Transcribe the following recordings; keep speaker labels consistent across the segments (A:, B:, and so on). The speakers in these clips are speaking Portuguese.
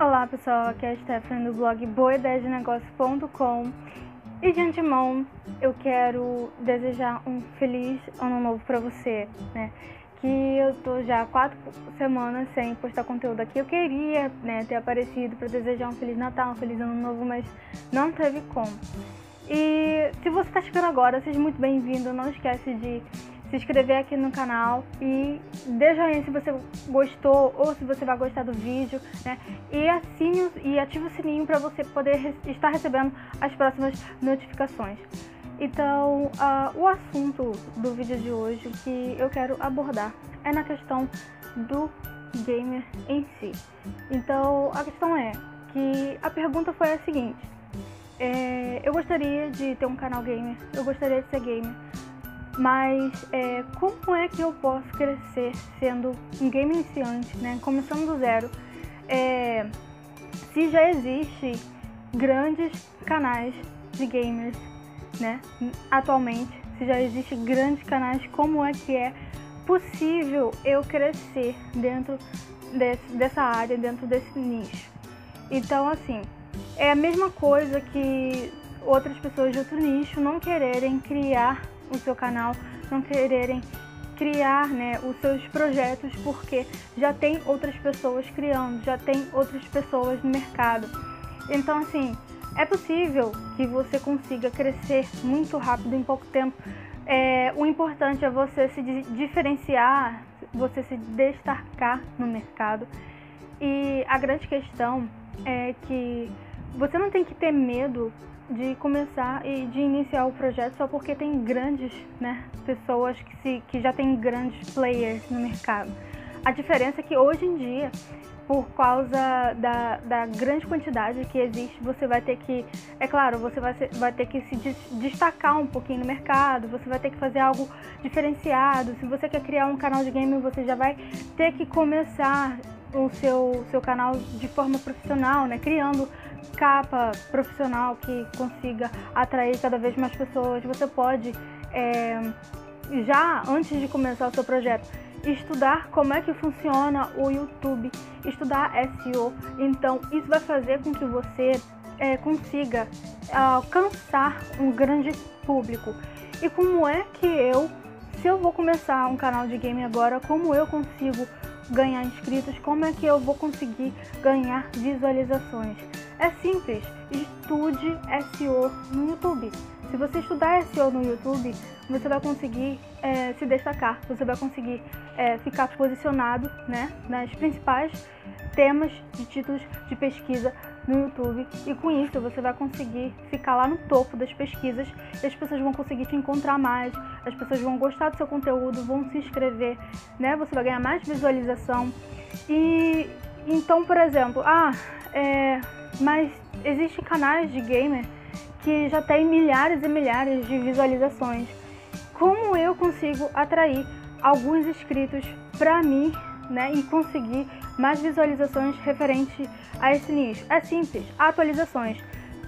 A: Olá pessoal, aqui é a Stephanie do blog boaideadenegócio.com e de antemão eu quero desejar um feliz ano novo para você, né? Que eu tô já quatro semanas sem postar conteúdo aqui. Eu queria né, ter aparecido para desejar um feliz Natal, um feliz ano novo, mas não teve como. E se você está chegando agora, seja muito bem-vindo. Não esquece de se inscrever aqui no canal e deixa aí se você gostou ou se você vai gostar do vídeo, né? E assine e ative o sininho para você poder estar recebendo as próximas notificações. Então, uh, o assunto do vídeo de hoje que eu quero abordar é na questão do gamer em si. Então, a questão é que a pergunta foi a seguinte: é, eu gostaria de ter um canal gamer, eu gostaria de ser gamer mas é, como é que eu posso crescer sendo um game iniciante, né? Começando do zero. É, se já existe grandes canais de gamers, né? Atualmente, se já existe grandes canais, como é que é possível eu crescer dentro desse, dessa área, dentro desse nicho? Então, assim, é a mesma coisa que outras pessoas de outro nicho não quererem criar o seu canal, não quererem criar né, os seus projetos porque já tem outras pessoas criando, já tem outras pessoas no mercado. Então, assim, é possível que você consiga crescer muito rápido em pouco tempo. É, o importante é você se diferenciar, você se destacar no mercado. E a grande questão é que você não tem que ter medo de começar e de iniciar o projeto só porque tem grandes né, pessoas que, se, que já tem grandes players no mercado. A diferença é que hoje em dia, por causa da, da grande quantidade que existe, você vai ter que, é claro, você vai, ser, vai ter que se destacar um pouquinho no mercado, você vai ter que fazer algo diferenciado. Se você quer criar um canal de game, você já vai ter que começar o seu, seu canal de forma profissional, né? Criando capa profissional que consiga atrair cada vez mais pessoas. Você pode, é, já antes de começar o seu projeto, estudar como é que funciona o YouTube, estudar SEO. Então, isso vai fazer com que você é, consiga alcançar um grande público. E como é que eu, se eu vou começar um canal de game agora, como eu consigo ganhar inscritos, como é que eu vou conseguir ganhar visualizações? É simples, estude SEO no YouTube. Se você estudar SEO no YouTube, você vai conseguir é, se destacar, você vai conseguir é, ficar posicionado né, nas principais temas de títulos de pesquisa no YouTube. E com isso você vai conseguir ficar lá no topo das pesquisas e as pessoas vão conseguir te encontrar mais, as pessoas vão gostar do seu conteúdo, vão se inscrever, né? Você vai ganhar mais visualização. E então, por exemplo, ah, é, mas existem canais de gamer que já tem milhares e milhares de visualizações. Como eu consigo atrair alguns inscritos para mim, né, e conseguir mais visualizações referente a esse nicho? É simples, atualizações.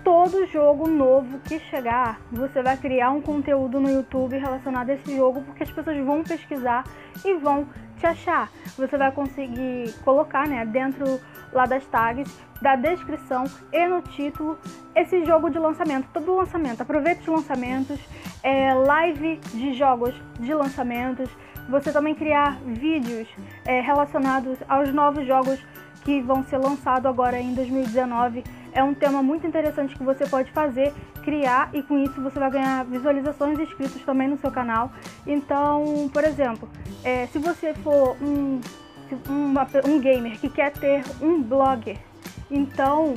A: Todo jogo novo que chegar, você vai criar um conteúdo no YouTube relacionado a esse jogo, porque as pessoas vão pesquisar e vão te achar. Você vai conseguir colocar, né, dentro lá das tags, da descrição e no título esse jogo de lançamento, todo lançamento. Aproveite os lançamentos, é, live de jogos de lançamentos. Você também criar vídeos é, relacionados aos novos jogos que vão ser lançados agora em 2019. É um tema muito interessante que você pode fazer, criar e com isso você vai ganhar visualizações e inscritos também no seu canal. Então, por exemplo, é, se você for um, uma, um gamer que quer ter um blog, então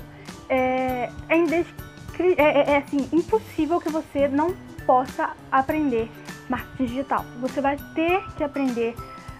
A: é, é, é, é, é assim, impossível que você não possa aprender marketing digital. Você vai ter que aprender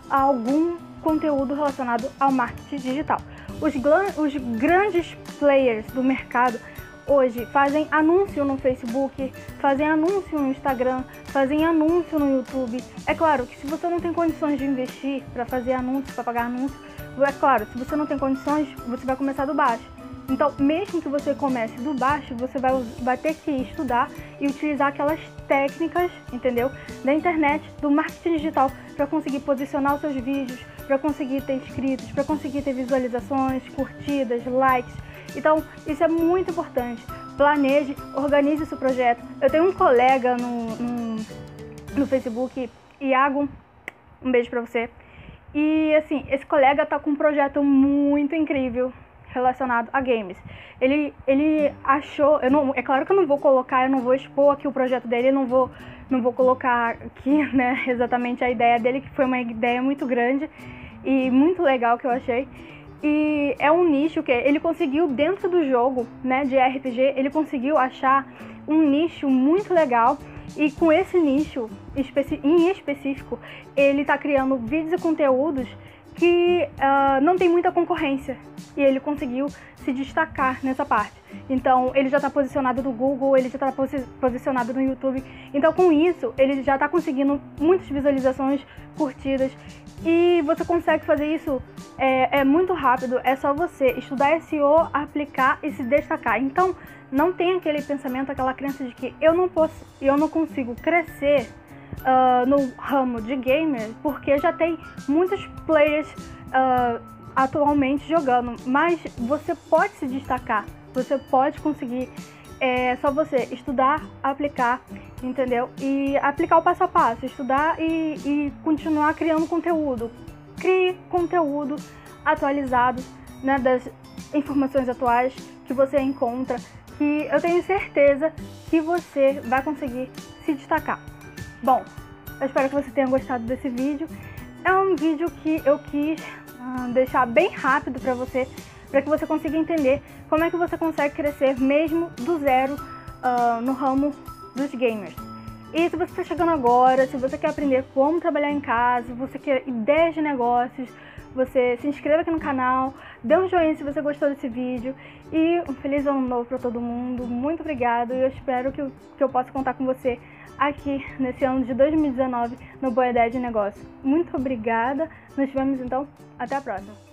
A: algum conteúdo relacionado ao marketing digital. Os, os grandes players do mercado hoje fazem anúncio no Facebook, fazem anúncio no Instagram, fazem anúncio no YouTube. É claro que se você não tem condições de investir para fazer anúncio, para pagar anúncio, é claro, se você não tem condições, você vai começar do baixo. Então, mesmo que você comece do baixo, você vai, vai ter que estudar e utilizar aquelas técnicas, entendeu? Da internet, do marketing digital, para conseguir posicionar os seus vídeos, para conseguir ter inscritos, para conseguir ter visualizações, curtidas, likes. Então, isso é muito importante. Planeje, organize seu projeto. Eu tenho um colega no, no, no Facebook, Iago, um beijo pra você. E assim, esse colega tá com um projeto muito incrível relacionado a games. Ele, ele achou, eu não, é claro que eu não vou colocar, eu não vou expor aqui o projeto dele, não vou, não vou colocar aqui, né, exatamente a ideia dele, que foi uma ideia muito grande e muito legal que eu achei. E é um nicho que ele conseguiu dentro do jogo, né, de RPG, ele conseguiu achar um nicho muito legal e com esse nicho em específico, ele está criando vídeos e conteúdos que uh, não tem muita concorrência e ele conseguiu se destacar nessa parte. Então, ele já está posicionado no Google, ele já está posi posicionado no YouTube. Então, com isso, ele já está conseguindo muitas visualizações, curtidas e você consegue fazer isso é, é, muito rápido. É só você estudar SEO, aplicar e se destacar. Então, não tem aquele pensamento, aquela crença de que eu não posso, eu não consigo crescer uh, no ramo de gamer porque já tem muitos players uh, atualmente jogando. Mas você pode se destacar. Você pode conseguir. É só você estudar, aplicar entendeu? E aplicar o passo a passo, estudar e, e continuar criando conteúdo. Crie conteúdo atualizado né, das informações atuais que você encontra, que eu tenho certeza que você vai conseguir se destacar. Bom, eu espero que você tenha gostado desse vídeo. É um vídeo que eu quis uh, deixar bem rápido para você, para que você consiga entender como é que você consegue crescer mesmo do zero uh, no ramo dos gamers. E se você está chegando agora, se você quer aprender como trabalhar em casa, você quer ideias de negócios, você se inscreva aqui no canal, dê um joinha se você gostou desse vídeo e um feliz ano novo para todo mundo. Muito obrigado e eu espero que eu, que eu possa contar com você aqui nesse ano de 2019 no Boa Ideia de Negócio. Muito obrigada, nos vemos então, até a próxima.